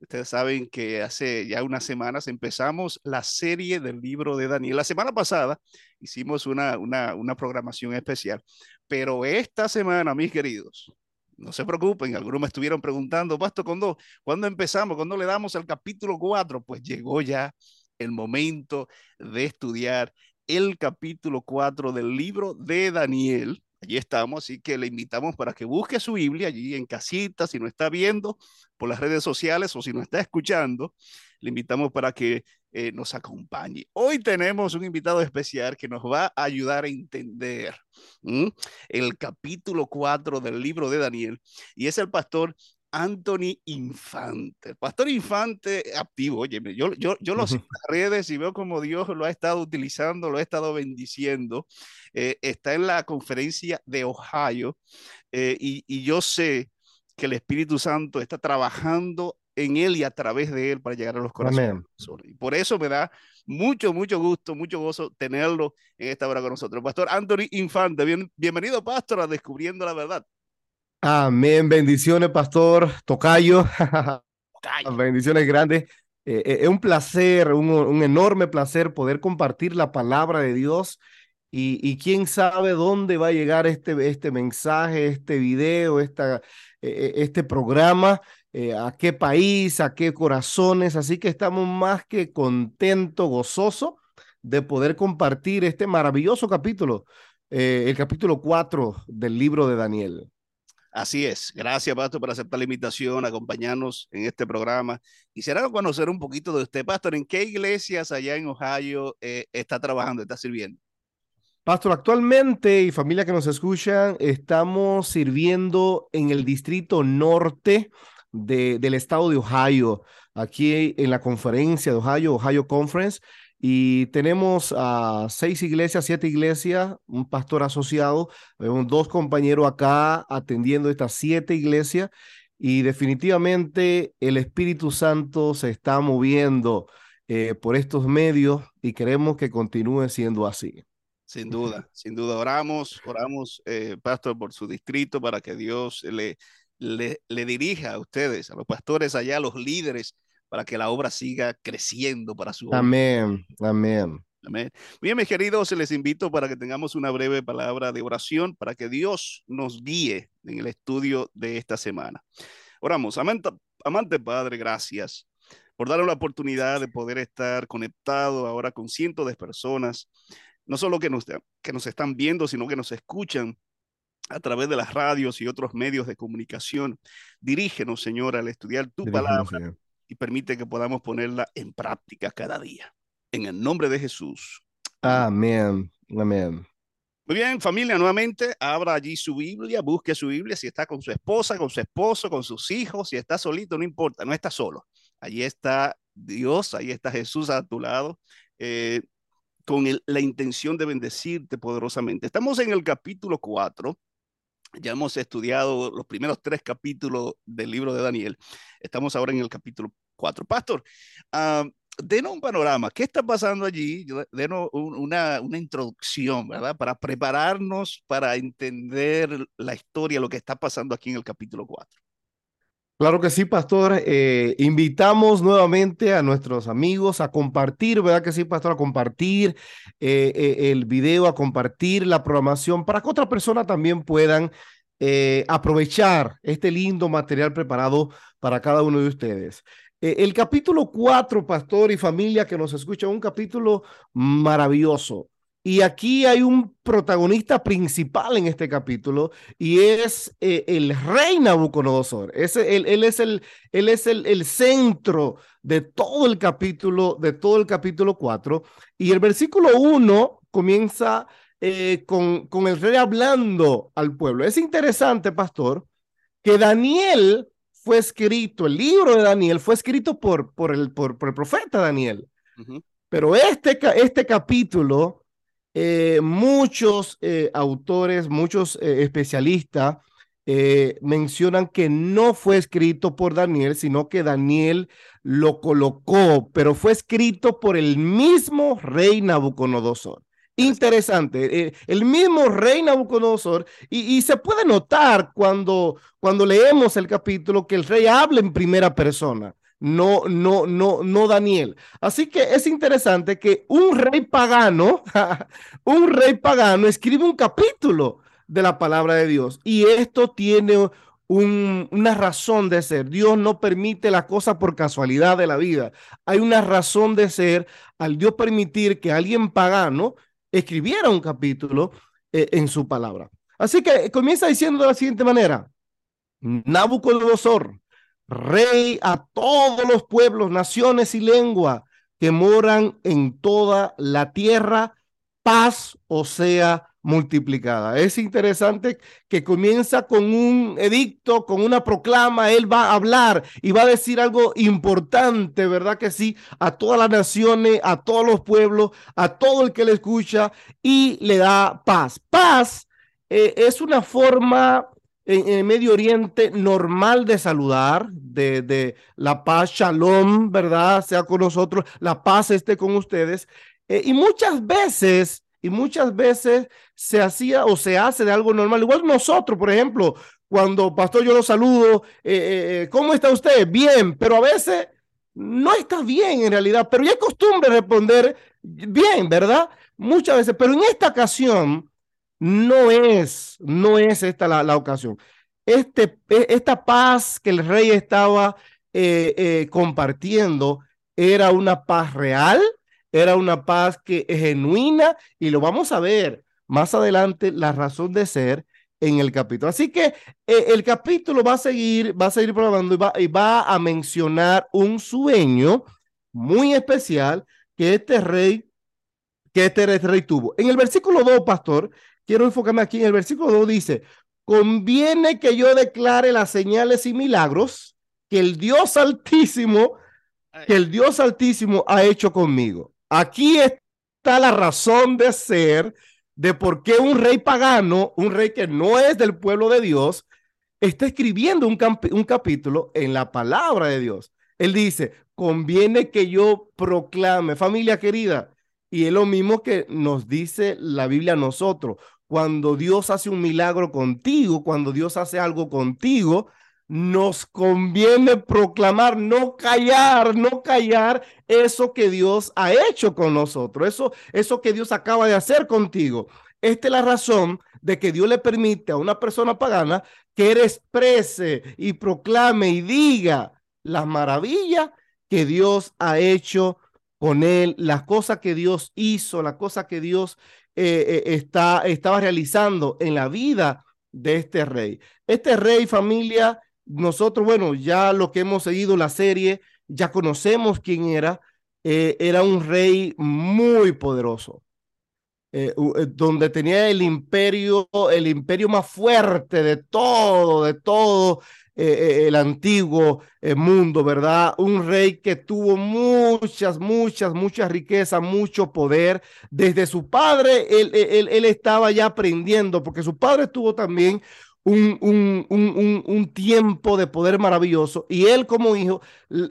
Ustedes saben que hace ya unas semanas empezamos la serie del libro de Daniel. La semana pasada hicimos una, una, programación especial, pero esta semana, mis queridos, no se preocupen, algunos me estuvieron preguntando, ¿cuándo, ¿cuándo empezamos? ¿Cuándo le damos al capítulo 4? Pues llegó ya el momento de estudiar el capítulo 4 del libro de Daniel. Allí estamos, así que le invitamos para que busque su Biblia allí en casita, si no está viendo por las redes sociales o si no está escuchando, le invitamos para que eh, nos acompañe. Hoy tenemos un invitado especial que nos va a ayudar a entender el capítulo 4 del libro de Daniel y es el pastor Anthony Infante. pastor Infante activo, oye, yo, yo, yo lo sigo en las redes y veo como Dios lo ha estado utilizando, lo ha estado bendiciendo. Eh, está en la conferencia de Ohio eh, y, y yo sé que el Espíritu Santo está trabajando en él y a través de él para llegar a los corazones. Y por eso me da mucho, mucho gusto, mucho gozo tenerlo en esta hora con nosotros. Pastor Anthony Infante, bienvenido, pastor, a Descubriendo la Verdad. Amén. Bendiciones, pastor Tocayo. Bendiciones grandes. Eh, eh, es un placer, un, enorme placer poder compartir la palabra de Dios y, quién sabe dónde va a llegar este, este mensaje, este video, esta, eh, este programa, a qué país, a qué corazones. Así que estamos más que contentos, gozosos de poder compartir este maravilloso capítulo, el capítulo 4 del libro de Daniel. Así es. Gracias, Pastor, por aceptar la invitación, acompañarnos en este programa. Quisiera conocer un poquito de usted, Pastor. ¿En qué iglesias allá en Ohio eh, está trabajando, está sirviendo? Pastor, actualmente y familia que nos escuchan, estamos sirviendo en el distrito norte del estado de Ohio, aquí en la conferencia de Ohio, Ohio Conference. Y tenemos a seis iglesias, siete iglesias, un pastor asociado, dos compañeros acá atendiendo estas siete iglesias. Y definitivamente el Espíritu Santo se está moviendo eh, por estos medios y queremos que continúe siendo así. Sin duda, sin duda. Oramos, oramos, eh, pastor, por su distrito para que Dios le, le, le dirija a ustedes, a los pastores allá, a los líderes para que la obra siga creciendo para su obra. Amén, amén. Amén. Bien, mis queridos, les invito para que tengamos una breve palabra de oración para que Dios nos guíe en el estudio de esta semana. Oramos, amante, amante Padre, gracias por darnos la oportunidad de poder estar conectado ahora con cientos de personas, no solo que nos, que nos están viendo, sino que nos escuchan a través de las radios y otros medios de comunicación. Dirígenos, Señor, al estudiar tu palabra y permite que podamos ponerla en práctica cada día. En el nombre de Jesús. Amén. Amén. Muy bien, familia, nuevamente, abra allí su Biblia, busque su Biblia, si está con su esposa, con su esposo, con sus hijos, si está solito, no importa, no está solo. Allí está Dios, ahí está Jesús a tu lado, eh, con la intención de bendecirte poderosamente. Estamos en el capítulo 4 ya hemos estudiado los primeros tres capítulos del libro de Daniel. Estamos ahora en el capítulo cuatro. Pastor, uh, denos un panorama. ¿Qué está pasando allí? Denos una, una introducción, ¿verdad? Para prepararnos para entender la historia, lo que está pasando aquí en el capítulo 4. Claro que sí, pastor. Eh, invitamos nuevamente a nuestros amigos a compartir, ¿verdad que sí, pastor? A compartir eh, eh, el video, a compartir la programación para que otras personas también puedan aprovechar este lindo material preparado para cada uno de ustedes. el capítulo 4, pastor y familia que nos escucha, un capítulo maravilloso. Y aquí hay un protagonista principal en este capítulo y es eh, el rey Nabucodonosor. él, él, es, el, él es el, el, centro de todo el capítulo, de todo el capítulo 4. Y el versículo 1 comienza eh, con, con el rey hablando al pueblo. Es interesante, pastor, que Daniel fue escrito, el libro de Daniel fue escrito por, por, el, por, el profeta Daniel. Pero este, este capítulo eh, muchos eh, autores, muchos eh, especialistas mencionan que no fue escrito por Daniel, sino que Daniel lo colocó, pero fue escrito por el mismo rey Nabucodonosor. Interesante. El mismo rey Nabucodonosor, y, y, se puede notar cuando, cuando leemos el capítulo que el rey habla en primera persona, no, no, no, no Daniel. Así que es interesante que un rey pagano, un rey pagano escribe un capítulo de la palabra de Dios y esto tiene una razón de ser. Dios no permite la cosa por casualidad de la vida. Hay una razón de ser al Dios permitir que alguien pagano escribiera un capítulo eh, en su palabra. Así que comienza diciendo de la siguiente manera, Nabucodonosor, rey a todos los pueblos, naciones y lengua que moran en toda la tierra, paz o sea multiplicada. Es interesante que comienza con un edicto, con una proclama, él va a hablar y va a decir algo importante, ¿verdad que sí? A todas las naciones, a todos los pueblos, a todo el que le escucha y le da paz. Paz eh, es una forma en, Medio Oriente normal de saludar, de, de, la paz, shalom, ¿verdad? Sea con nosotros, la paz esté con ustedes. Eh, y muchas veces y muchas veces se hacía o se hace de algo normal. Igual nosotros, por ejemplo, cuando pastor yo lo saludo, eh, eh, eh, ¿cómo está usted? Bien, pero a veces no está bien en realidad, pero ya es costumbre responder bien, ¿verdad? Muchas veces, pero en esta ocasión no es, no es esta la, ocasión. Este, e, esta paz que el rey estaba compartiendo era una paz real, era una paz que es genuina y lo vamos a ver más adelante la razón de ser en el capítulo. Así que eh, el capítulo va a seguir, va a seguir probando y va, y va a mencionar un sueño muy especial que este rey, que este rey tuvo. En el versículo 2, pastor, quiero enfocarme aquí en el versículo 2 dice, conviene que yo declare las señales y milagros que el Dios altísimo, que el Dios altísimo ha hecho conmigo. Aquí está la razón de ser de por qué un rey pagano, un rey que no es del pueblo de Dios, está escribiendo un, un capítulo en la palabra de Dios. Él dice, conviene que yo proclame, familia querida, y es lo mismo que nos dice la Biblia a nosotros. Cuando Dios hace un milagro contigo, cuando Dios hace algo contigo, nos conviene proclamar, no callar, no callar eso que Dios ha hecho con nosotros, eso, eso que Dios acaba de hacer contigo. Esta es la razón de que Dios le permite a una persona pagana que él exprese y proclame y diga las maravillas que Dios ha hecho con él, las cosas que Dios hizo, las cosas que Dios eh, eh, está, estaba realizando en la vida de este rey. Este rey, familia, nosotros, bueno, ya lo que hemos seguido la serie, ya conocemos quién era. Eh, era un rey muy poderoso, eh, eh, donde tenía el imperio, el imperio más fuerte de todo, de todo el antiguo mundo, ¿verdad? Un rey que tuvo muchas, muchas, muchas riquezas, mucho poder. Desde su padre, él, él, él estaba ya aprendiendo, porque su padre tuvo también un, un, un, tiempo de poder maravilloso y él como hijo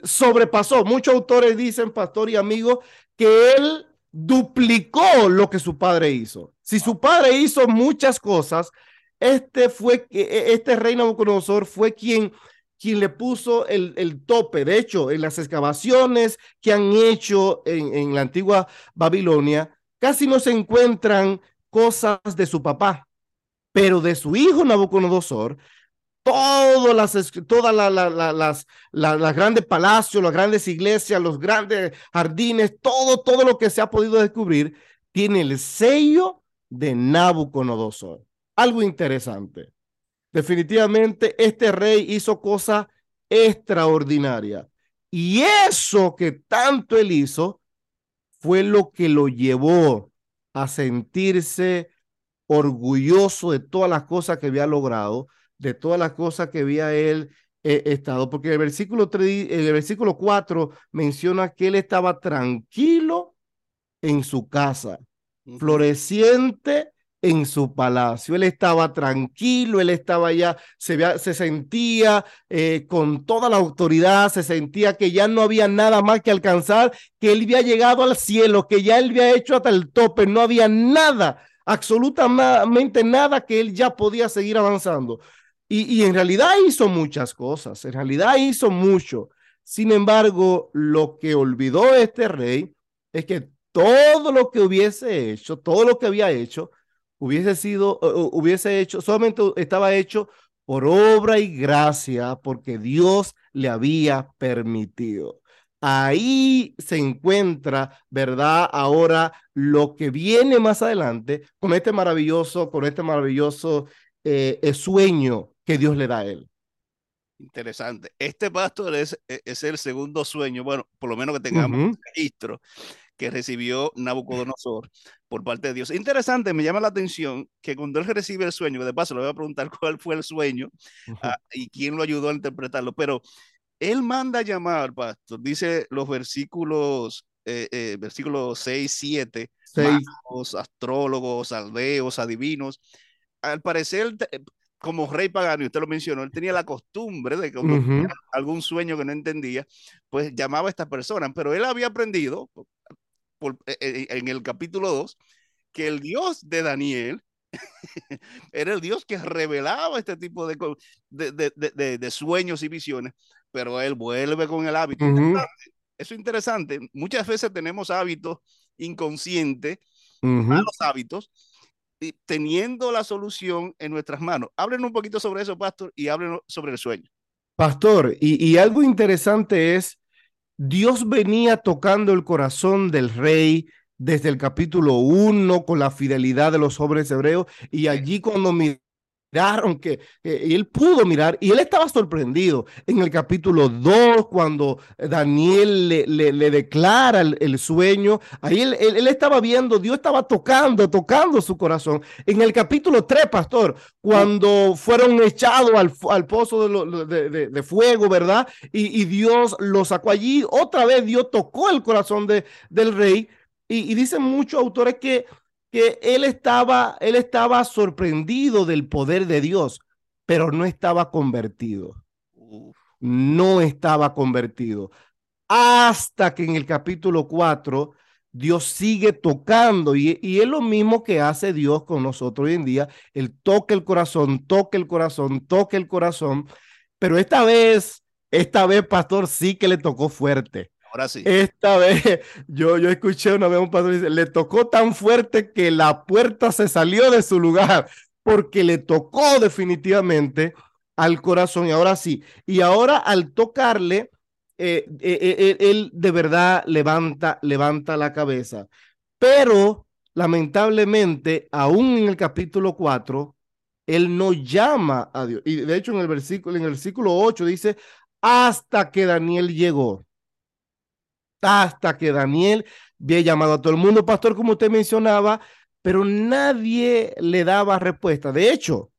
sobrepasó. Muchos autores dicen, pastor y amigo, que él duplicó lo que su padre hizo. Si su padre hizo muchas cosas, este fue, e, este rey Nabucodonosor fue quien, quien le puso el, el, tope. De hecho, en las excavaciones que han hecho en, en la antigua Babilonia, casi no se encuentran cosas de su papá pero de su hijo Nabucodonosor, todas las, todas las, las grandes palacios, las grandes iglesias, los grandes jardines, todo, todo lo que se ha podido descubrir, tiene el sello de Nabucodonosor. Algo interesante. Definitivamente este rey hizo cosas extraordinarias. Y eso que tanto él hizo fue lo que lo llevó a sentirse orgulloso de todas las cosas que había logrado, de todas las cosas que había él eh, estado, porque el versículo, 3, el versículo 4 menciona que él estaba tranquilo en su casa, floreciente en su palacio. Él estaba tranquilo, él estaba ya, se, se sentía eh, con toda la autoridad, se sentía que ya no había nada más que alcanzar, que él había llegado al cielo, que ya él había hecho hasta el tope, no había nada, absolutamente nada que él ya podía seguir avanzando. Y, en realidad hizo muchas cosas, en realidad hizo mucho. Sin embargo, lo que olvidó este rey es que todo lo que hubiese hecho, todo lo que había hecho, hubiese sido, hubiese hecho, solamente estaba hecho por obra y gracia, porque Dios le había permitido. Ahí se encuentra, ¿verdad? Ahora lo que viene más adelante con este maravilloso, con este maravilloso eh, sueño que Dios le da a él. Interesante. Este pastor es, e, es el segundo sueño, bueno, por lo menos que tengamos un registro que recibió Nabucodonosor por parte de Dios. Interesante, me llama la atención que cuando él recibe el sueño, de paso le voy a preguntar cuál fue el sueño ah, y quién lo ayudó a interpretarlo, pero él manda a llamar, pastor, dice los versículos, eh, eh, versículos 6, 7, magos, astrólogos, aldeos, adivinos. Al parecer, como rey pagano, y usted lo mencionó, él tenía la costumbre de que algún sueño que no entendía, pues llamaba a estas personas, pero él había aprendido e, e, en el capítulo 2 que el Dios de Daniel era el Dios que revelaba este tipo de, de, de, sueños y visiones, pero él vuelve con el hábito. Eso es interesante. Muchas veces tenemos hábitos inconscientes, malos hábitos, teniendo la solución en nuestras manos. Hablen un poquito sobre eso, Pastor, y hablen sobre el sueño. Pastor, y, y algo interesante es, Dios venía tocando el corazón del rey desde el capítulo 1 con la fidelidad de los hombres hebreos y allí cuando mi miraron que él pudo mirar y él estaba sorprendido en el capítulo 2 cuando Daniel le, le, declara el, sueño, ahí él, él, estaba viendo, Dios estaba tocando, tocando su corazón. En el capítulo 3, pastor, cuando fueron echados al, al pozo de, de, fuego, ¿verdad? Y, y, Dios lo sacó allí, otra vez Dios tocó el corazón de, del rey y, y dicen muchos autores que que él estaba, él estaba sorprendido del poder de Dios, pero no estaba convertido. No estaba convertido. Hasta que en el capítulo 4 Dios sigue tocando y, y, es lo mismo que hace Dios con nosotros hoy en día. Él toca el corazón, toca el corazón, toca el corazón, pero esta vez, esta vez, pastor, sí que le tocó fuerte. Ahora sí. Esta vez, yo, yo escuché una vez un pastor dice, le tocó tan fuerte que la puerta se salió de su lugar, porque le tocó definitivamente al corazón. Y ahora sí, y ahora al tocarle, eh, eh, eh, él de verdad levanta, levanta la cabeza. Pero lamentablemente, aún en el capítulo 4, él no llama a Dios. Y de hecho en el versículo, en el versículo 8 dice, hasta que Daniel llegó hasta que Daniel había llamado a todo el mundo, pastor, como usted mencionaba, pero nadie le daba respuesta. De hecho,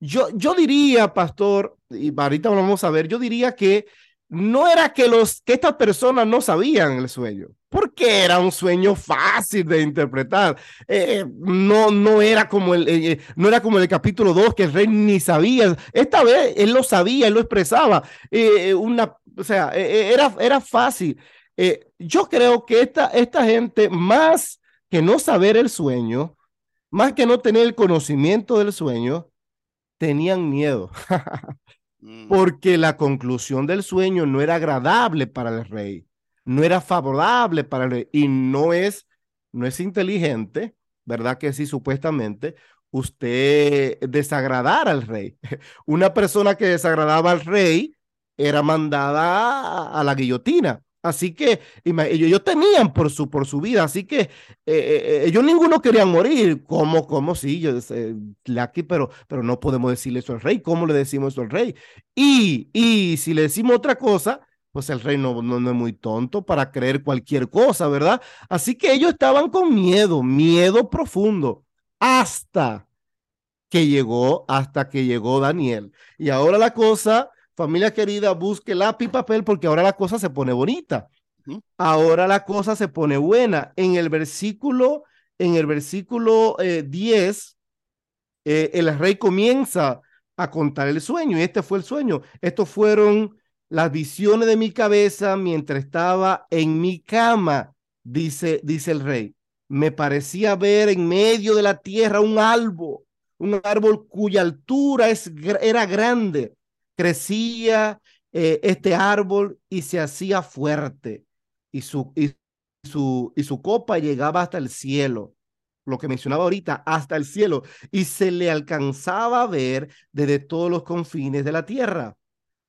yo, yo diría, pastor, y ahorita vamos a ver, yo diría que no era que, los, que estas personas no sabían el sueño, porque era un sueño fácil de interpretar. Eh, no, no, era como el, eh, eh, no era como el capítulo 2, que el rey ni sabía. Esta vez él lo sabía, él lo expresaba. una, o sea, era, era fácil. Eh, yo creo que esta, esta gente, más que no saber el sueño, más que no tener el conocimiento del sueño, tenían miedo. Mm. Porque la conclusión del sueño no era agradable para el rey, no era favorable para el rey y no es, no es inteligente, ¿verdad? Que sí, supuestamente, usted desagradar al rey. Una persona que desagradaba al rey era mandada a la guillotina. Así que ellos, tenían por su, por su vida, así que eh, eh, ellos ninguno querían morir. ¿Cómo, cómo? Sí, yo, eh, aquí, pero, pero no podemos decirle eso al rey. ¿Cómo le decimos eso al rey? Y, y si le decimos otra cosa, pues el rey no, no, no, es muy tonto para creer cualquier cosa, ¿verdad? Así que ellos estaban con miedo, miedo profundo, hasta que llegó, hasta que llegó Daniel. Y ahora la cosa Familia querida, busque lápiz y papel porque ahora la cosa se pone bonita. Ahora la cosa se pone buena. En el versículo, en el versículo 10, eh, el rey comienza a contar el sueño y este fue el sueño. Estos fueron las visiones de mi cabeza mientras estaba en mi cama, dice, dice el rey. Me parecía ver en medio de la tierra un árbol, un árbol cuya altura es, era grande. Crecía eh, este árbol y se hacía fuerte y su, y, su, y su copa llegaba hasta el cielo lo que mencionaba ahorita, hasta el cielo, y se le alcanzaba a ver desde todos los confines de la tierra.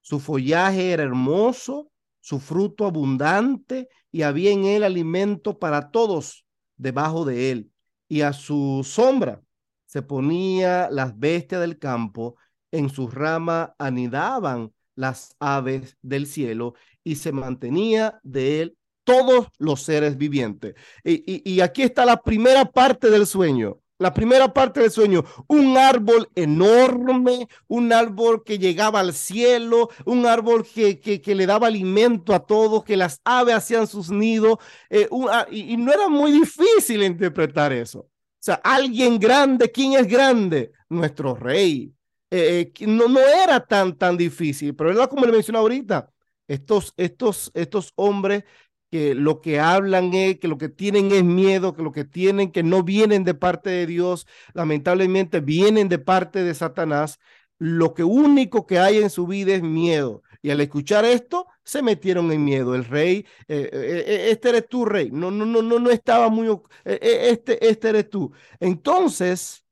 Su follaje era hermoso, su fruto abundante, y había en él alimento para todos debajo de él. Y a su sombra se ponía las bestias del campo, en sus ramas anidaban las aves del cielo, y se mantenía de él todos los seres vivientes. Y, y, y aquí está la primera parte del sueño la primera parte del sueño, un árbol enorme, un árbol que llegaba al cielo, un árbol que, que, le daba alimento a todos, que las aves hacían sus nidos, eh, ah, y, no era muy difícil interpretar eso. O sea, alguien grande, ¿quién es grande? Nuestro rey. Eh, eh, no, no era tan, tan difícil, pero es como le mencioné ahorita, estos, estos, estos hombres que lo que hablan es, que lo que tienen es miedo, que lo que tienen, que no vienen de parte de Dios, lamentablemente vienen de parte de Satanás, lo que único que hay en su vida es miedo. Y al escuchar esto, se metieron en miedo. El rey, eh, eh, eh, este eres tú, rey. No, no, no, no, no estaba muy, este, este eres tú. Entonces,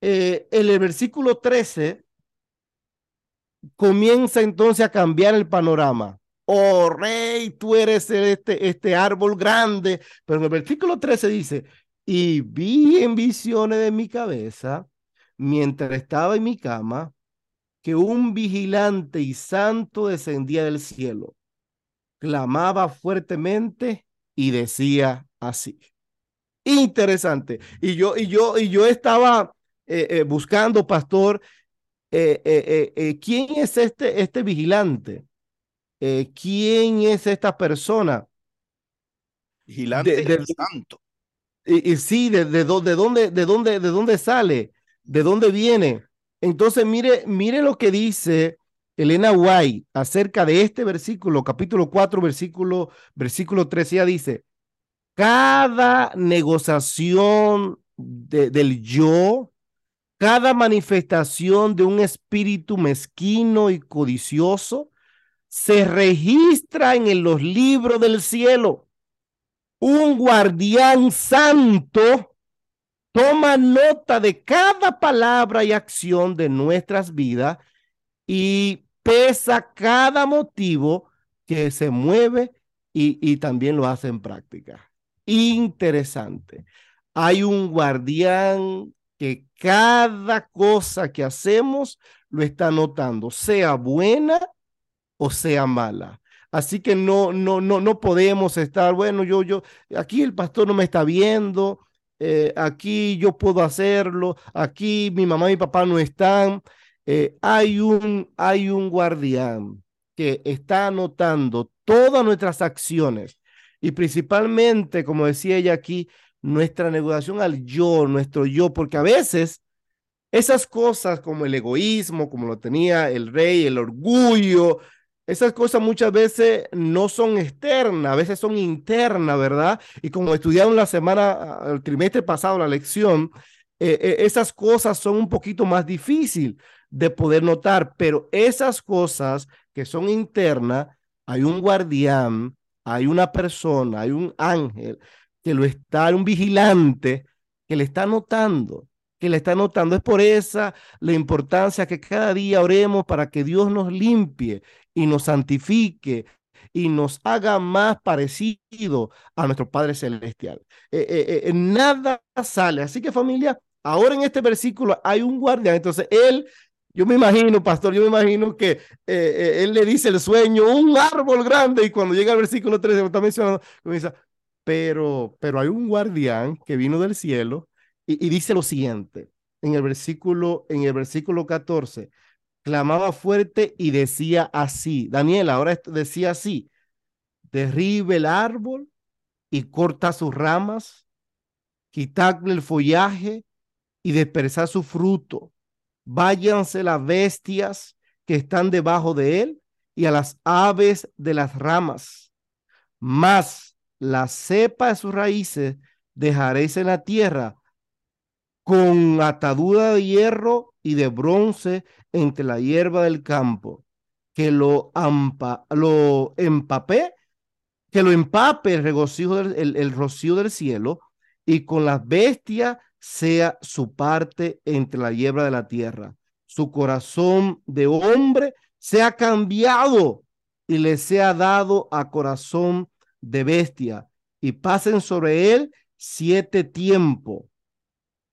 en el versículo 13 comienza entonces a cambiar el panorama oh rey, tú eres este, este árbol grande. Pero en el versículo 13 dice, y vi en visiones de mi cabeza, mientras estaba en mi cama, que un vigilante y santo descendía del cielo, clamaba fuertemente y decía así. Interesante. Y yo, y yo, y yo estaba eh, eh, buscando, pastor, eh, ¿quién es este, este vigilante? ¿quién es esta persona? Vigilante de, santo. Y, sí, de, de, dónde, de, dónde, de dónde sale, de dónde viene. Entonces, mire, mire lo que dice Elena White acerca de este versículo, capítulo 4, versículo, versículo 13. Ella dice, cada negociación del yo, cada manifestación de un espíritu mezquino y codicioso, se registra en los libros del cielo. Un guardián santo toma nota de cada palabra y acción de nuestras vidas y pesa cada motivo que se mueve y, y también lo hace en práctica. Interesante. Hay un guardián que cada cosa que hacemos lo está notando, sea buena o sea mala. Así que no, no, no, no podemos estar, bueno, yo, yo, aquí el pastor no me está viendo, eh, aquí yo puedo hacerlo, aquí mi mamá y mi papá no están. Eh, hay, un, hay un guardián que está anotando todas nuestras acciones y principalmente, como decía ella aquí, nuestra negociación al yo, nuestro yo, porque a veces esas cosas como el egoísmo, como lo tenía el rey, el orgullo, esas cosas muchas veces no son externas, a veces son internas, ¿verdad? Y como estudiaron la semana, el trimestre pasado, la lección, eh, eh, esas cosas son un poquito más difícil de poder notar, pero esas cosas que son internas, hay un guardián, hay una persona, hay un ángel que lo está, un vigilante que le está notando que le está notando. Es por esa la importancia que cada día oremos para que Dios nos limpie y nos santifique y nos haga más parecido a nuestro Padre Celestial. Eh, eh, eh, nada sale. Así que familia, ahora en este versículo hay un guardián. Entonces él, yo me imagino, pastor, yo me imagino que él le dice el sueño, un árbol grande, y cuando llega al versículo 13, está mencionando, comienza, pero, pero hay un guardián que vino del cielo y, dice lo siguiente en el versículo, en el versículo 14 clamaba fuerte y decía así. Daniel ahora decía así, derribe el árbol y corta sus ramas, quitadle el follaje y dispersar su fruto. Váyanse las bestias que están debajo de él y a las aves de las ramas. Mas la cepa de sus raíces dejaréis en la tierra con atadura de hierro y de bronce entre la hierba del campo, que lo, ampa, lo empapé, que lo empape el regocijo del, el rocío del cielo, y con las bestias sea su parte entre la hierba de la tierra. Su corazón de hombre sea cambiado y le sea dado a corazón de bestia, y pasen sobre él siete tiempos.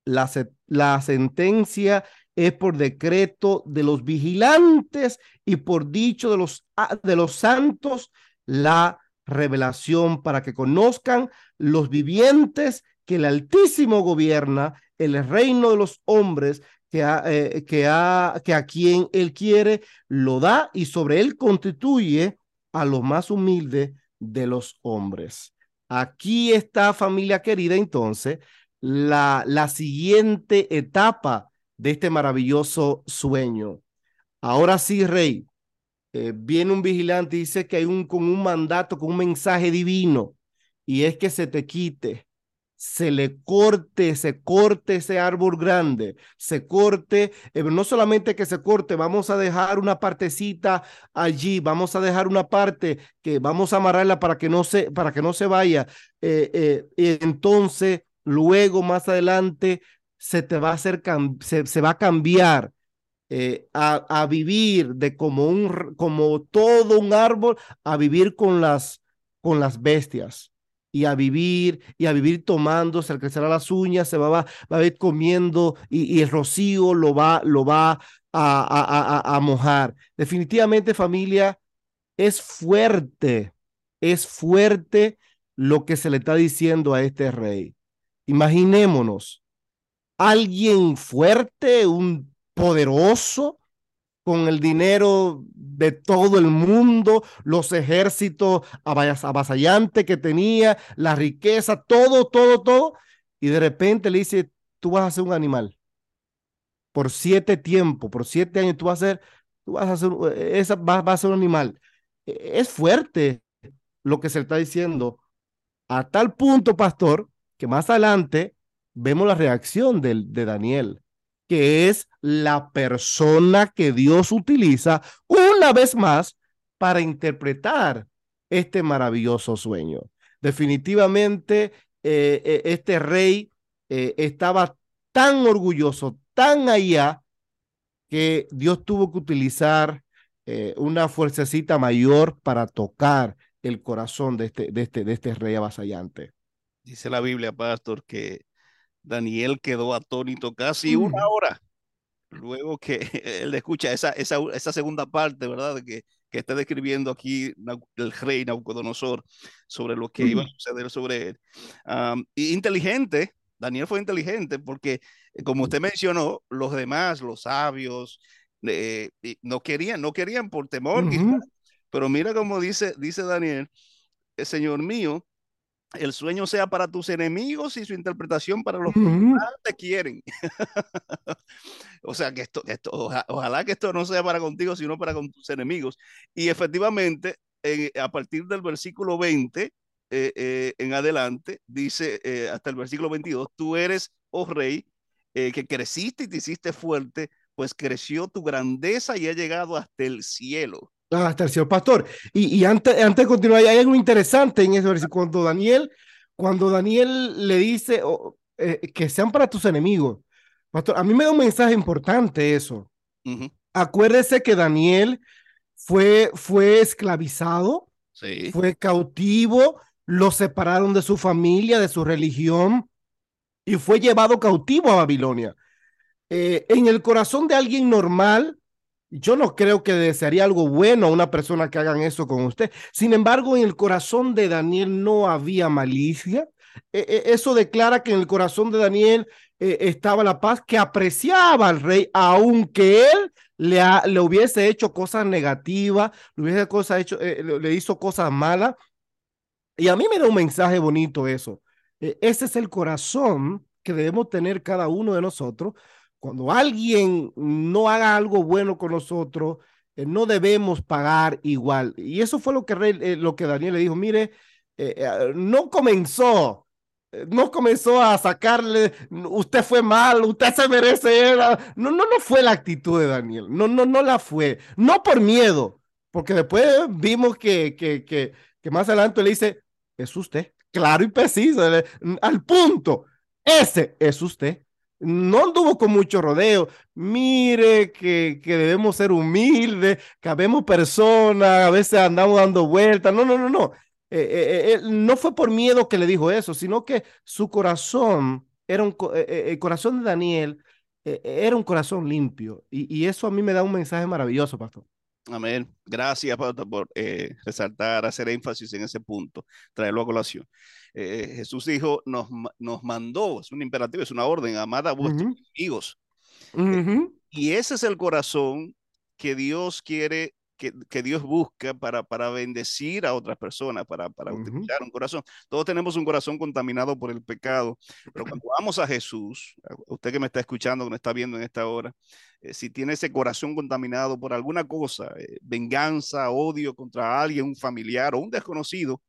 La, la sentencia es por decreto de los vigilantes y por dicho de los, de los santos la revelación para que conozcan los vivientes que el Altísimo gobierna el reino de los hombres que eh, que, que a quien él quiere lo da y sobre él constituye a los más humildes de los hombres. Aquí está, familia querida, entonces, la, la siguiente etapa de este maravilloso sueño. Ahora sí, rey, eh, viene un vigilante y dice que hay un, con un mandato, con un mensaje divino, y es que se te quite se le corte, se corte ese árbol grande, se corte, eh, no solamente que se corte, vamos a dejar una partecita allí, vamos a dejar una parte que vamos a amarrarla para que no se, para que no se vaya. Eh, eh, entonces, luego más adelante se te va a hacer, se, se va a cambiar. a, a, vivir de como un como todo un árbol a vivir con las con las bestias y a vivir y a vivir tomando, se crecerá las uñas, se va, va, va a ir comiendo y, el rocío lo va, lo va a, mojar. Definitivamente familia, es fuerte, es fuerte lo que se le está diciendo a este rey. Imaginémonos, alguien fuerte, un poderoso, con el dinero de todo el mundo, los ejércitos avasallantes que tenía, la riqueza, todo, todo, todo. Y de repente le dice, tú vas a ser un animal. Por siete tiempos, por siete años, tú vas a ser, tú vas a ser, esa, vas, a ser un animal. E, es fuerte lo que se está diciendo. A tal punto, pastor, que más adelante vemos la reacción de, de Daniel que es la persona que Dios utiliza una vez más para interpretar este maravilloso sueño. Definitivamente, eh, eh, este rey eh, estaba tan orgulloso, tan allá, que Dios tuvo que utilizar una fuercecita mayor para tocar el corazón de este, de este, de este rey avasallante. Dice la Biblia, pastor, que Daniel quedó atónito casi una mm. hora luego que él escucha esa, esa, esa segunda parte, ¿verdad? Que, que está describiendo aquí el rey Nabucodonosor sobre lo que iba a mm. suceder sobre él. inteligente, Daniel fue inteligente porque, eh, como usted mencionó, los demás, los sabios, eh, no querían, no querían por temor, pero mira cómo dice, dice Daniel, el Señor mío, el sueño sea para tus enemigos y su interpretación para los que más te quieren. o sea, que esto, esto ojalá que esto no sea para contigo, sino para con tus enemigos. Y efectivamente, a partir del versículo 20 eh, eh, en adelante, dice eh, hasta el versículo 22, tú eres, oh rey, que creciste y te hiciste fuerte, pues creció tu grandeza y ha llegado hasta el cielo. Ah, hasta el señor pastor. Y, y antes, antes de continuar, hay algo interesante en ese versículo. Cuando Daniel, cuando Daniel le dice oh, eh, que sean para tus enemigos, pastor, a mí me da un mensaje importante eso. Acuérdese que Daniel fue, fue esclavizado, sí. fue cautivo, lo separaron de su familia, de su religión, y fue llevado cautivo a Babilonia. Eh, en el corazón de alguien normal, yo no creo que desearía algo bueno a una persona que hagan eso con usted. Sin embargo, en el corazón de Daniel no había malicia. E, e, eso declara que en el corazón de Daniel eh, estaba la paz, que apreciaba al rey, aunque él le, le hubiese hecho cosas negativas, le hubiese cosas hecho, eh, le hizo cosas malas. Y a mí me da un mensaje bonito eso. E, ese es el corazón que debemos tener cada uno de nosotros. Cuando alguien no haga algo bueno con nosotros, eh, no debemos pagar igual. Y eso fue lo que, eh, lo que Daniel le dijo, mire, eh, no comenzó no comenzó a sacarle, usted fue mal, usted se merece. No, no, no fue la actitud de Daniel. No, no, no la fue. No por miedo, porque después vimos que, que, que, que más adelante le dice, es usted, claro y preciso, al punto. Ese es usted. No anduvo con mucho rodeo. Mire que, que debemos ser humildes, que habemos personas, a veces andamos dando vueltas. No, no, no, no. Eh, eh, eh, no fue por miedo que le dijo eso, sino que su corazón era un, el corazón de Daniel era un corazón limpio. Y, y, eso a mí me da un mensaje maravilloso, pastor. Amén. Gracias, pastor, por resaltar, hacer énfasis en ese punto, traerlo a colación. Jesús dijo, nos, nos mandó, es un imperativo, es una orden, amada a vuestros amigos. y ese es el corazón que Dios quiere que, Dios busca para, para bendecir a otras personas, para, para utilizar un corazón. Todos tenemos un corazón contaminado por el pecado, pero cuando vamos a Jesús, usted que me está escuchando, que me está viendo en esta hora, eh, si tiene ese corazón contaminado por alguna cosa, eh, venganza, odio contra alguien, un familiar o un desconocido,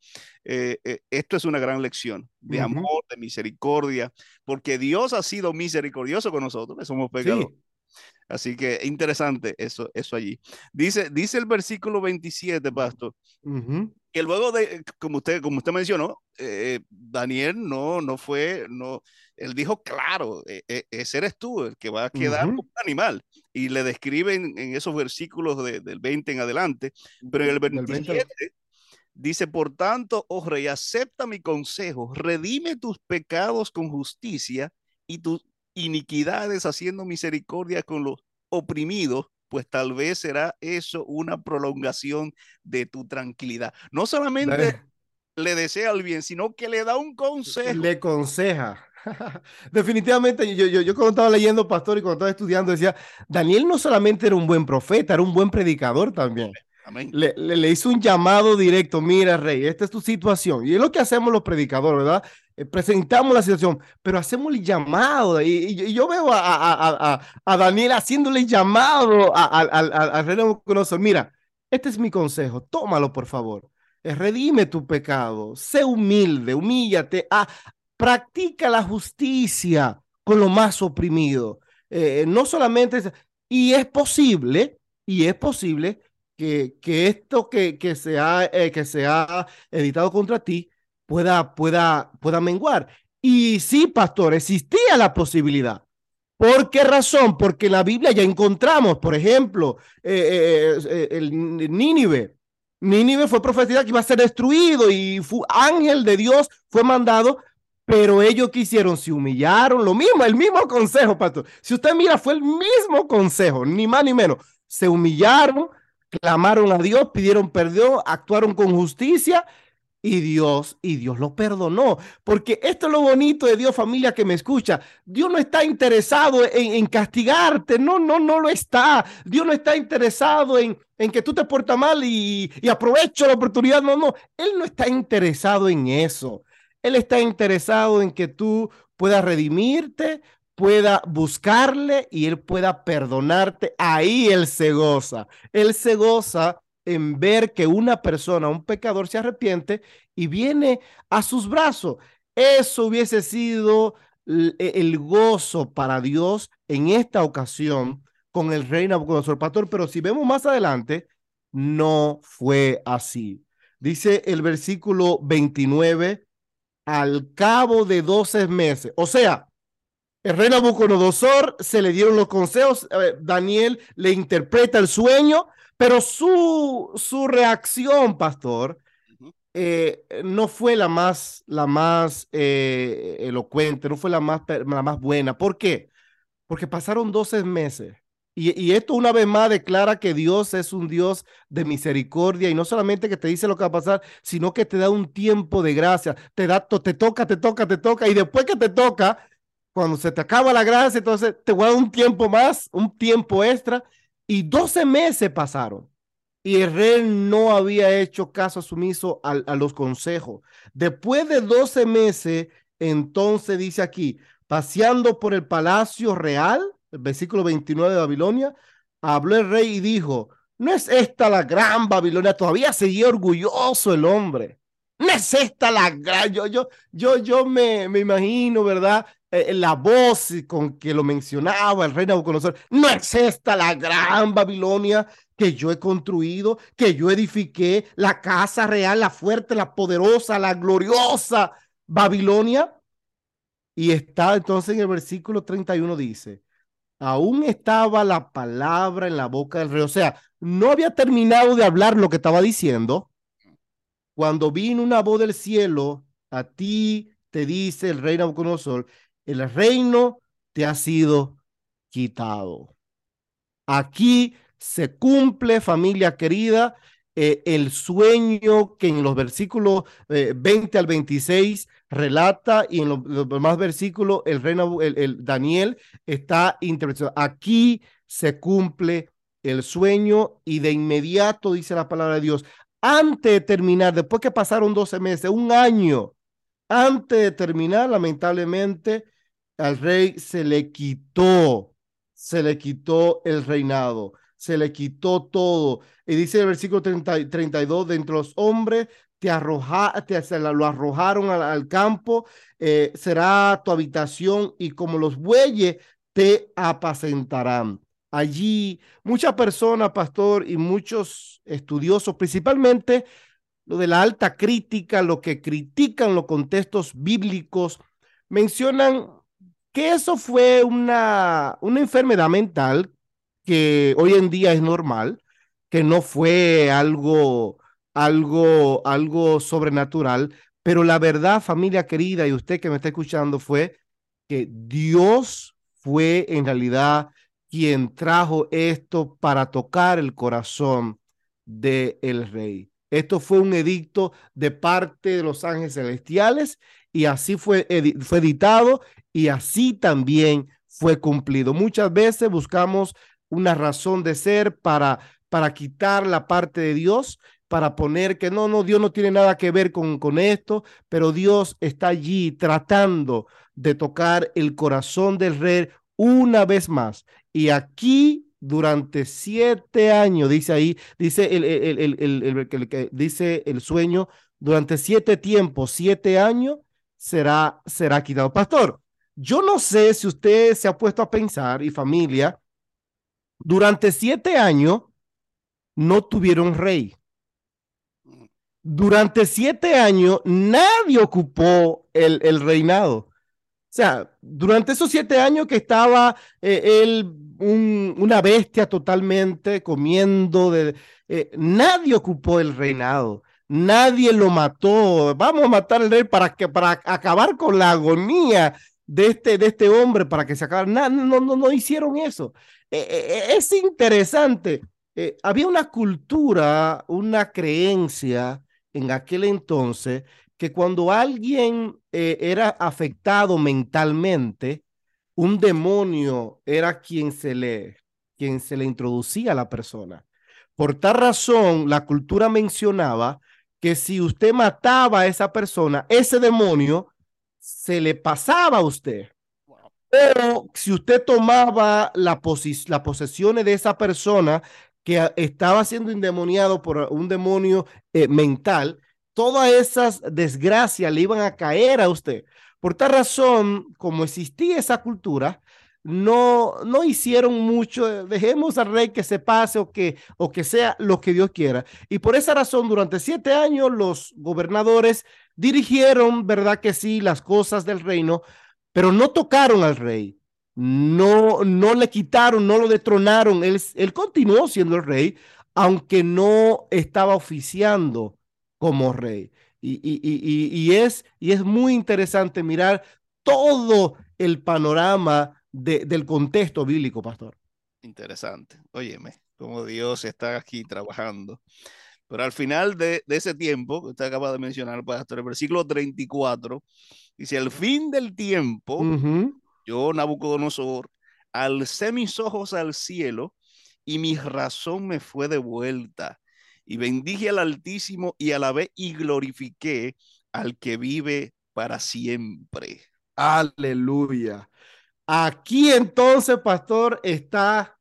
eh, esto es una gran lección de amor, de misericordia, porque Dios ha sido misericordioso con nosotros, que somos pecadores. Así que interesante eso, eso allí. Dice, dice el versículo 27, pastor, que luego de, como usted, como usted mencionó, eh, Daniel no, no fue, no, él dijo, claro, e, e, ese eres tú, el que va a quedar como un animal. Y le describen en esos versículos del 20 en adelante, pero en el 27 dice, por tanto, oh rey, acepta mi consejo, redime tus pecados con justicia y, tu, iniquidades, haciendo misericordia con los oprimidos, pues tal vez será eso una prolongación de tu tranquilidad. No solamente le desea el bien, sino que le da un consejo. Le aconseja. Definitivamente, yo, yo, yo cuando estaba leyendo, pastor, y cuando estaba estudiando, decía, Daniel no solamente era un buen profeta, era un buen predicador también. Le, le, hizo un llamado directo, mira, rey, esta es tu situación. Y es lo que hacemos los predicadores, ¿verdad? Eh, presentamos la situación, pero hacemos el llamado. Y, yo veo a, a, a, a, Daniel haciéndole llamado al rey Nabucodonosor. Mira, este es mi consejo, tómalo por favor. Eh, redime tu pecado, sé humilde, humíllate, ah, practica la justicia con lo más oprimido. Eh, no solamente, y es posible, y es posible que, esto se ha, eh, que se ha editado contra ti pueda, pueda, pueda menguar. Y sí, pastor, existía la posibilidad. ¿Por qué razón? Porque en la Biblia ya encontramos, por ejemplo, eh, eh, el Nínive. Nínive fue profetizado que iba a ser destruido y fue, ángel de Dios fue mandado, pero ellos quisieron, se humillaron, lo mismo, el mismo consejo, pastor. Si usted mira, fue el mismo consejo, ni más ni menos. Se humillaron, clamaron a Dios, pidieron perdón, actuaron con justicia y Dios, y Dios lo perdonó. Porque esto es lo bonito de Dios, familia que me escucha. Dios no está interesado en, castigarte, no, no, no lo está. Dios no está interesado en, en que tú te portas mal y, y aprovecho la oportunidad. No, no, Él no está interesado en eso. Él está interesado en que tú puedas redimirte, pueda buscarle y Él pueda perdonarte, ahí Él se goza. Él se goza en ver que una persona, un pecador, se arrepiente y viene a sus brazos. Eso hubiese sido e, el gozo para Dios en esta ocasión con el rey Nabucodonosor Pastor, pero si vemos más adelante, no fue así. Dice el versículo 29, al cabo de 12 meses, o sea, el rey Nabucodonosor se le dieron los consejos, Daniel le interpreta el sueño, pero su, su reacción, pastor, eh, no fue la más, la más eh, elocuente, no fue la más, la más buena. ¿Por qué? Porque pasaron 12 meses. Y, y, esto una vez más declara que Dios es un Dios de misericordia y no solamente que te dice lo que va a pasar, sino que te da un tiempo de gracia. Te da, te toca, te toca, te toca. Y después que te toca, cuando se te acaba la gracia, entonces te voy a dar un tiempo más, un tiempo extra, y 12 meses pasaron. Y el rey no había hecho caso sumiso a, a los consejos. Después de 12 meses, entonces dice aquí, paseando por el palacio real, el versículo 29 de Babilonia, habló el rey y dijo, no es esta la gran Babilonia, todavía seguía orgulloso el hombre. No es esta la gran, yo, yo, yo, yo me, me imagino, ¿verdad? Eh, la voz con que lo mencionaba el rey Nabucodonosor, no es esta la gran Babilonia que yo he construido, que yo edifiqué, la casa real, la fuerte, la poderosa, la gloriosa Babilonia. Y está entonces en el versículo 31 dice, aún estaba la palabra en la boca del rey, o sea, no había terminado de hablar lo que estaba diciendo. Cuando vino una voz del cielo, a ti te dice el rey Nabucodonosor, el reino te ha sido quitado. Aquí se cumple, familia querida, eh, el sueño que en los versículos 20 eh, al 26 relata y en los, demás versículos el reino, el, Daniel está interpretando. Aquí se cumple el sueño y de inmediato dice la palabra de Dios, antes de terminar, después que pasaron 12 meses, un año, antes de terminar, lamentablemente, al rey se le quitó, se le quitó el reinado, se le quitó todo. Y dice el versículo 30, 32, de entre los hombres te arroja, te, lo arrojaron al, campo, eh, será tu habitación y como los bueyes te apacentarán. Allí muchas personas, pastor, y muchos estudiosos, principalmente lo de la alta crítica, lo que critican los contextos bíblicos, mencionan que eso fue una, una enfermedad mental que hoy en día es normal, que no fue algo, algo, algo sobrenatural, pero la verdad, familia querida, y usted que me está escuchando, fue que Dios fue en realidad quien trajo esto para tocar el corazón del el rey. Esto fue un edicto de parte de los ángeles celestiales y así fue, fue editado y así también fue cumplido. Muchas veces buscamos una razón de ser para, para quitar la parte de Dios, para poner que no, no, Dios no tiene nada que ver con, con esto, pero Dios está allí tratando de tocar el corazón del rey una vez más. Y aquí durante siete años, dice ahí, dice el, el, el, el, dice el sueño, durante siete tiempos, siete años, será, será quitado. Pastor, yo no sé si usted se ha puesto a pensar y familia, durante siete años no tuvieron rey. Durante siete años nadie ocupó el, el reinado. O sea, durante esos siete años que estaba eh, él una bestia totalmente comiendo, de, eh, nadie ocupó el reinado. Nadie lo mató. Vamos a matar al rey para, que, para acabar con la agonía de este, de este hombre, para que se acabe. No, no, no, no hicieron eso. Eh, eh, eh, es interesante. había una cultura, una creencia en aquel entonces que cuando alguien era afectado mentalmente, un demonio era quien se le, quien se le introducía a la persona. Por tal razón, la cultura mencionaba que si usted mataba a esa persona, ese demonio se le pasaba a usted. Pero si usted tomaba la las posesiones de esa persona que estaba siendo endemoniado por un demonio eh, mental, todas esas desgracias le iban a caer a usted. Por tal razón, como existía esa cultura, no, no hicieron mucho, dejemos al rey que se pase o que, o que sea lo que Dios quiera. Y por esa razón, durante siete años, los gobernadores dirigieron, ¿verdad que sí?, las cosas del reino, pero no tocaron al rey, no, no le quitaron, no lo detronaron, él, él continuó siendo el rey, aunque no estaba oficiando como rey. Y, y, y, y, es, y es muy interesante mirar todo el panorama del contexto bíblico, pastor. Interesante. Óyeme, cómo Dios está aquí trabajando. Pero al final de, ese tiempo, que usted acaba de mencionar, pastor, el versículo 34, dice, al fin del tiempo, yo, Nabucodonosor, alcé mis ojos al cielo y mi razón me fue de vuelta. Y bendije al Altísimo y alabé y glorifiqué al que vive para siempre. Aleluya. Aquí entonces, pastor, está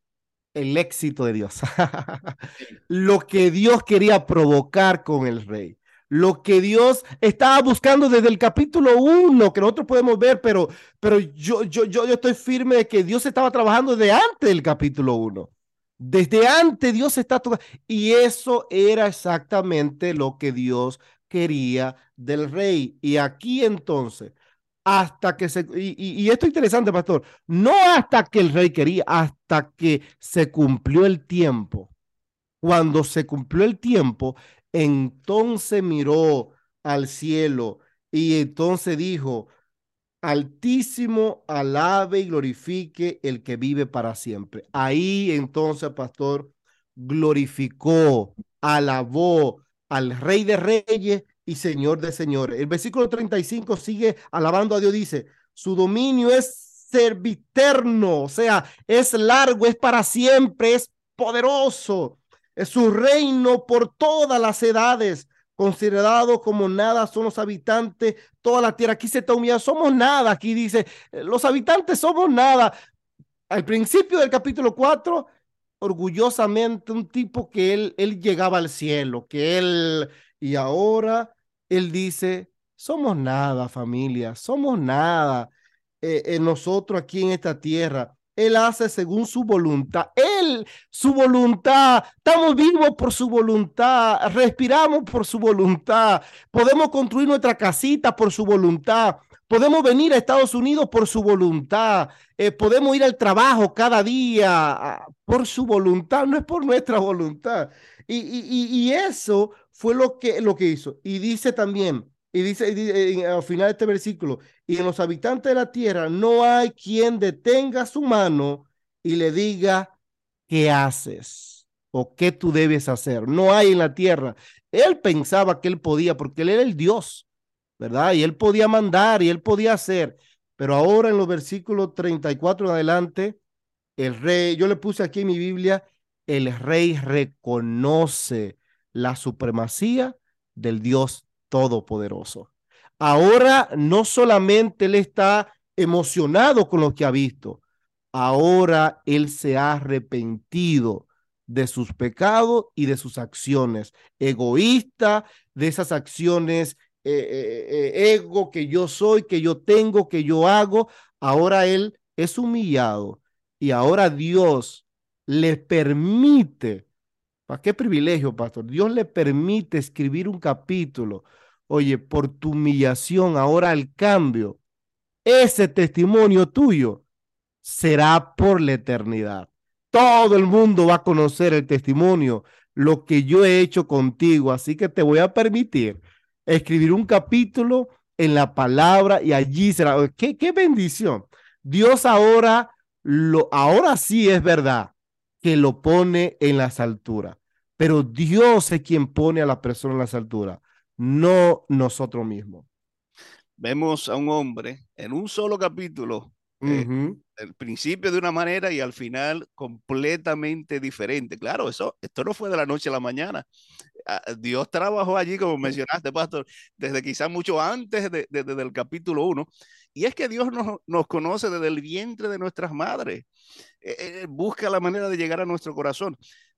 el éxito de Dios. Lo que Dios quería provocar con el rey. Lo que Dios estaba buscando desde el capítulo 1, que nosotros podemos ver, pero, pero yo, yo, yo, yo estoy firme de que Dios estaba trabajando desde antes del capítulo 1. Desde antes Dios está tocando. Y eso era exactamente lo que Dios quería del rey. Y aquí entonces, hasta que se, y, esto es interesante, pastor, no hasta que el rey quería, hasta que se cumplió el tiempo. Cuando se cumplió el tiempo, entonces miró al cielo y entonces dijo, Altísimo, alabe y glorifique el que vive para siempre. Ahí entonces, pastor, glorificó, alabó al Rey de Reyes y Señor de Señores. El versículo 35 sigue alabando a Dios, dice, su dominio es serviterno, o sea, es largo, es para siempre, es poderoso. Es su reino por todas las edades considerados como nada son los habitantes, toda la tierra. Aquí se está humillando, somos nada. Aquí dice, eh, los habitantes somos nada. Al principio del capítulo 4, orgullosamente un tipo que él, él llegaba al cielo, que él, y ahora él dice, somos nada familia, somos nada eh, en nosotros aquí en esta tierra. Él hace según su voluntad. Él, su voluntad. Estamos vivos por su voluntad. Respiramos por su voluntad. Podemos construir nuestra casita por su voluntad. Podemos venir a Estados Unidos por su voluntad. Eh, podemos ir al trabajo cada día ah, por su voluntad. No es por nuestra voluntad. Y, y, y eso fue lo que, lo que hizo. Y dice también, y dice, al final de este versículo, y en los habitantes de la tierra no hay quien detenga su mano y le diga, ¿qué haces? ¿O qué tú debes hacer? No hay en la tierra. Él pensaba que él podía, porque él era el Dios, ¿verdad? Y él podía mandar y él podía hacer. Pero ahora en los versículos 34 en adelante, el rey, yo le puse aquí en mi Biblia, el rey reconoce la supremacía del Dios Todopoderoso. Ahora no solamente él está emocionado con lo que ha visto, ahora él se ha arrepentido de sus pecados y de sus acciones egoísta, de esas acciones eh, eh, eh, ego que yo soy, que yo tengo, que yo hago. Ahora él es humillado y ahora Dios le permite ¿Para qué privilegio, pastor? Dios le permite escribir un capítulo. Oye, por tu humillación, ahora el cambio, ese testimonio tuyo será por la eternidad. Todo el mundo va a conocer el testimonio, lo que yo he hecho contigo. Así que te voy a permitir escribir un capítulo en la palabra y allí será. ¡Qué, qué bendición! Dios ahora, lo, ahora sí es verdad que lo pone en las alturas. Pero Dios es quien pone a la persona en las alturas, no nosotros mismos. Vemos a un hombre en un solo capítulo, eh, el principio de una manera y al final completamente diferente. Claro, eso, esto no fue de la noche a la mañana. Ah, Dios trabajó allí, como mencionaste, pastor, desde quizás mucho antes de, del capítulo 1. Y es que Dios nos, nos, conoce desde el vientre de nuestras madres. Él busca la manera de llegar a nuestro corazón,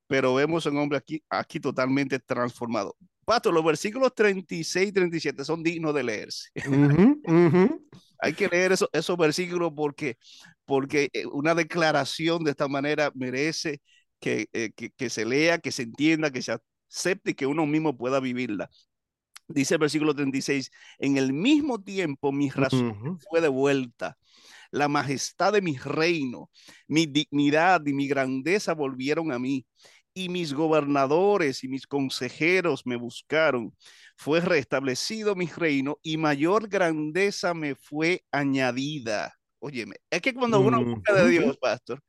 pero vemos a un hombre aquí, aquí totalmente transformado. Pato, los versículos 36 y 37 son dignos de leerse. Hay que leer eso, esos versículos porque, porque eh, una declaración de esta manera merece que, eh, que, que, se lea, que se entienda, que se acepte y que uno mismo pueda vivirla. Dice el versículo 36, en el mismo tiempo mi razón fue devuelta la majestad de mi reino, mi dignidad y mi grandeza volvieron a mí, y mis gobernadores y mis consejeros me buscaron. Fue restablecido mi reino y mayor grandeza me fue añadida. Óyeme, es que cuando uno busca de Dios, pastor,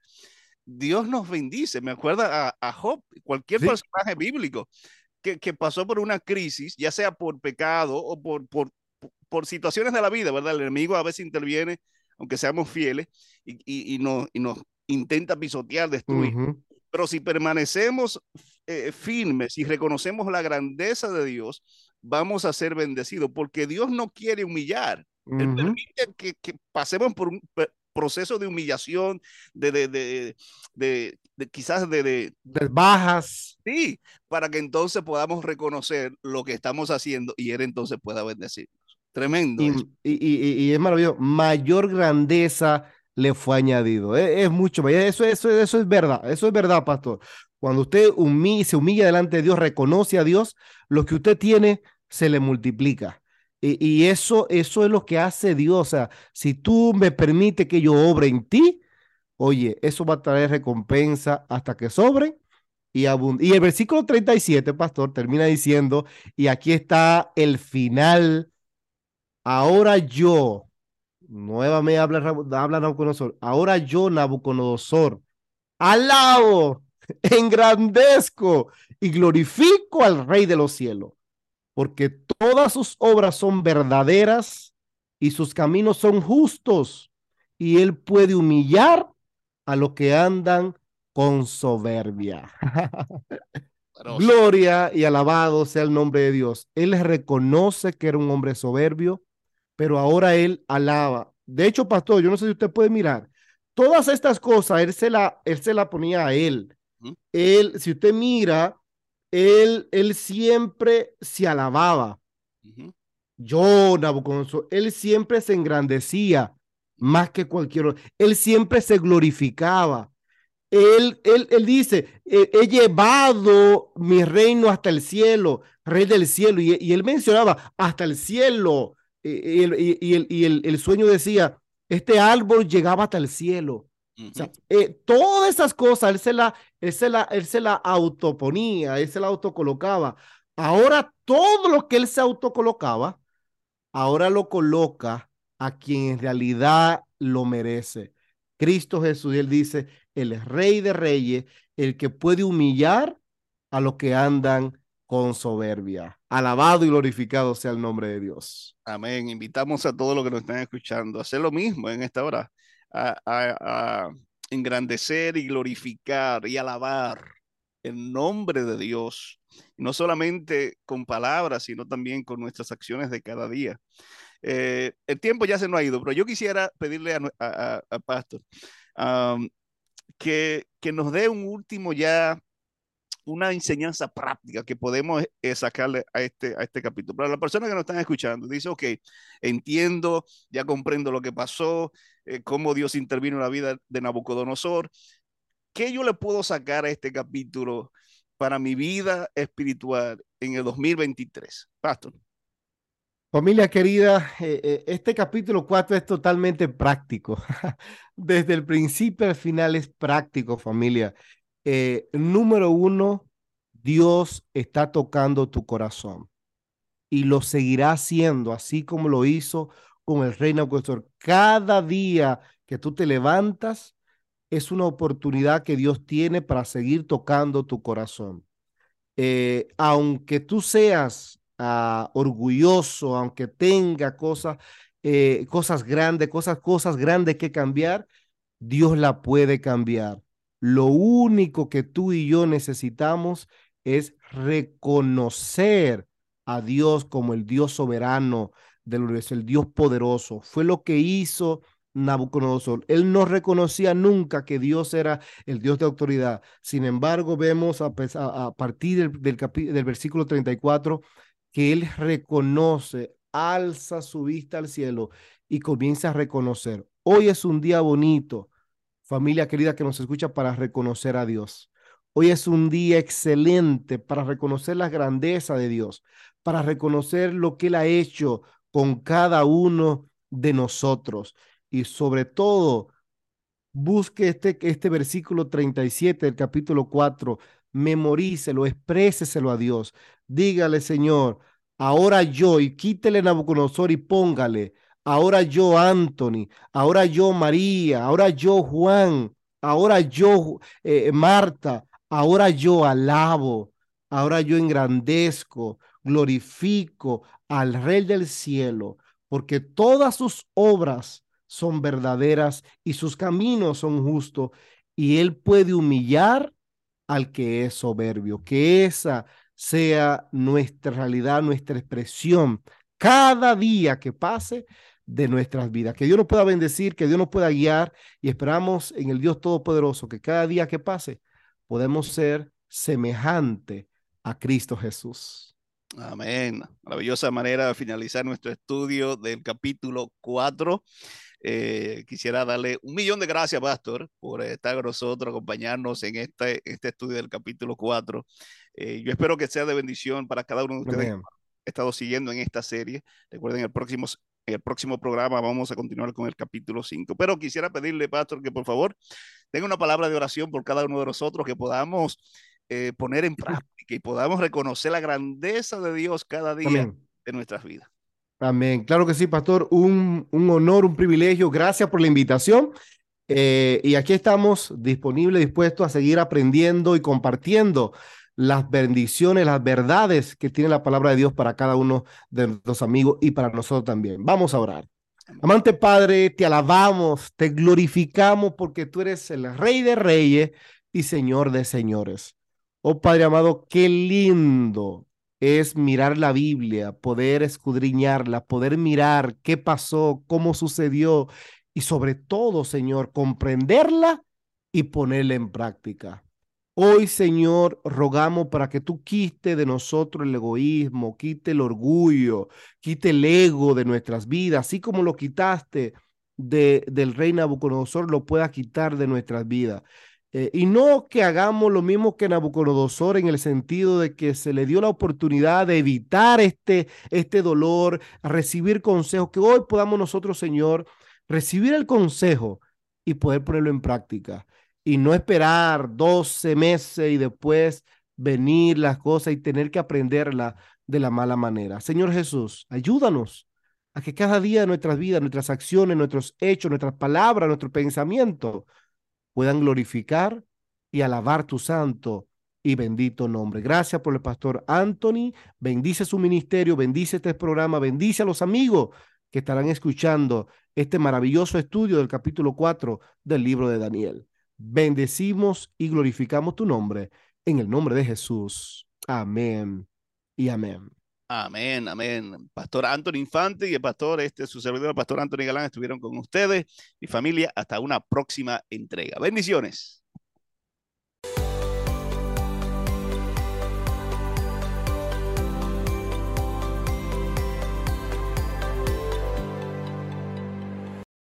Dios nos bendice. Me acuerda a, Job, cualquier personaje bíblico que, que, pasó por una crisis, ya sea por pecado o por, por, por situaciones de la vida, ¿verdad? El enemigo a veces interviene aunque seamos fieles, y, y, y, nos, y nos, intenta pisotear, destruir. Uh -huh. Pero si permanecemos eh, firmes y reconocemos la grandeza de Dios, vamos a ser bendecidos, porque Dios no quiere humillar. Él permite que, que, pasemos por un proceso de humillación, de, de, de, de, de quizás de, de, bajas. Sí, para que entonces podamos reconocer lo que estamos haciendo y Él entonces pueda bendecirnos. Tremendo. Y, y, y, y, es maravilloso. Mayor grandeza le fue añadido. Es, es, mucho. Eso, eso, eso es verdad. Eso es verdad, pastor. Cuando usted humilla, se humilla delante de Dios, reconoce a Dios, lo que usted tiene se le multiplica. Y, eso, eso es lo que hace Dios. O sea, si tú me permites que yo obre en ti, oye, eso va a traer recompensa hasta que sobre y abunde. Y el versículo 37, pastor, termina diciendo, y aquí está el final. Ahora yo, nuevamente habla, habla Nabucodonosor, ahora yo, Nabucodonosor, alabo, engrandezco y glorifico al Rey de los cielos porque todas sus obras son verdaderas y sus caminos son justos, y él puede humillar a los que andan con soberbia. Gloria y alabado sea el nombre de Dios. Él reconoce que era un hombre soberbio, pero ahora él alaba. De hecho, pastor, yo no sé si usted puede mirar, todas estas cosas él se la, él se la ponía a él. Él, si usted mira, él, él siempre se alababa. Yo, Nabucodonosor, él siempre se engrandecía más que cualquier otro. Él siempre se glorificaba. Él, él, él dice, he, llevado mi reino hasta el cielo, rey del cielo. Y, y él mencionaba hasta el cielo. Y, y, y, el, y el, el sueño decía, este árbol llegaba hasta el cielo. O sea, eh, todas esas cosas él se, la, él, se la, él se la autoponía, él se la autocolocaba. Ahora todo lo que él se autocolocaba, ahora lo coloca a quien en realidad lo merece. Cristo Jesús, y él dice, el rey de reyes, el que puede humillar a los que andan con soberbia. Alabado y glorificado sea el nombre de Dios. Amén. Invitamos a todos los que nos están escuchando a hacer lo mismo en esta hora a, engrandecer y glorificar y alabar el nombre de Dios, no solamente con palabras, sino también con nuestras acciones de cada día. Eh, el tiempo ya se nos ha ido, pero yo quisiera pedirle a, Pastor que, que nos dé un último ya una enseñanza práctica que podemos eh, sacarle a este, a este capítulo. Para las personas que nos están escuchando, dice, ok, entiendo, ya comprendo lo que pasó, eh, cómo Dios intervino en la vida de Nabucodonosor. ¿Qué yo le puedo sacar a este capítulo para mi vida espiritual en el 2023? Pastor. Familia querida, eh, este capítulo 4 es totalmente práctico. Desde el principio al final es práctico, familia. Eh, número uno, Dios está tocando tu corazón y lo seguirá haciendo, así como lo hizo con el rey Nabucodonosor. Cada día que tú te levantas es una oportunidad que Dios tiene para seguir tocando tu corazón. Eh, aunque tú seas ah, orgulloso, aunque tenga cosas, eh, cosas grandes, cosas, cosas grandes que cambiar, Dios la puede cambiar. Lo único que tú y yo necesitamos es reconocer a Dios como el Dios soberano del universo, el Dios poderoso. Fue lo que hizo Nabucodonosor. Él no reconocía nunca que Dios era el Dios de autoridad. Sin embargo, vemos a, partir del, del, del versículo 34 que él reconoce, alza su vista al cielo y comienza a reconocer. Hoy es un día bonito familia querida que nos escucha, para reconocer a Dios. Hoy es un día excelente para reconocer la grandeza de Dios, para reconocer lo que Él ha hecho con cada uno de nosotros. Y sobre todo, busque este, este versículo 37 del capítulo 4, memorícelo, expréseselo a Dios. Dígale, Señor, ahora yo, y quítele Nabucodonosor y póngale ahora yo Anthony, ahora yo María, ahora yo Juan, ahora yo eh, Marta, ahora yo alabo, ahora yo engrandezco, glorifico al Rey del cielo, porque todas sus obras son verdaderas y sus caminos son justos, y él puede humillar al que es soberbio, que esa sea nuestra realidad, nuestra expresión. Cada día que pase, de nuestras vidas. Que Dios nos pueda bendecir, que Dios nos pueda guiar y esperamos en el Dios Todopoderoso que cada día que pase podemos ser semejante a Cristo Jesús. Amén. Maravillosa manera de finalizar nuestro estudio del capítulo 4. Eh, quisiera darle un millón de gracias, Pastor, por estar con nosotros, acompañarnos en este, este estudio del capítulo 4. Eh, yo espero que sea de bendición para cada uno de ustedes ha estado siguiendo en esta serie. Recuerden, el próximo, el próximo programa vamos a continuar con el capítulo 5. Pero quisiera pedirle, Pastor, que por favor tenga una palabra de oración por cada uno de nosotros, que podamos eh, poner en práctica y podamos reconocer la grandeza de Dios cada día de nuestras vidas. Amén. Claro que sí, pastor. Un, un honor, un privilegio. Gracias por la invitación. Eh, y aquí estamos disponibles, dispuestos a seguir aprendiendo y compartiendo las bendiciones, las verdades que tiene la palabra de Dios para cada uno de nuestros amigos y para nosotros también. Vamos a orar. Amante Padre, te alabamos, te glorificamos porque tú eres el Rey de Reyes y Señor de Señores. Oh Padre amado, qué lindo es mirar la Biblia, poder escudriñarla, poder mirar qué pasó, cómo sucedió y sobre todo, Señor, comprenderla y ponerla en práctica. Hoy, Señor, rogamos para que tú quite de nosotros el egoísmo, quite el orgullo, quite el ego de nuestras vidas, así como lo quitaste de, del rey Nabucodonosor, lo pueda quitar de nuestras vidas. Eh, y no que hagamos lo mismo que Nabucodonosor en el sentido de que se le dio la oportunidad de evitar este, este dolor, recibir consejos, que hoy podamos nosotros, Señor, recibir el consejo y poder ponerlo en práctica. Y no esperar 12 meses y después venir las cosas y tener que aprenderla de la mala manera. Señor Jesús, ayúdanos a que cada día de nuestras vidas, nuestras acciones, nuestros hechos, nuestras palabras, nuestro pensamiento, puedan glorificar y alabar tu santo y bendito nombre. Gracias por el pastor Anthony. Bendice su ministerio, bendice este programa, bendice a los amigos que estarán escuchando este maravilloso estudio del capítulo 4 del libro de Daniel. Bendecimos y glorificamos tu nombre en el nombre de Jesús. Amén y amén. Amén, amén. Pastor Anthony Infante y el pastor, este, su servidor, el pastor Anthony Galán, estuvieron con ustedes. Mi familia, hasta una próxima entrega. Bendiciones.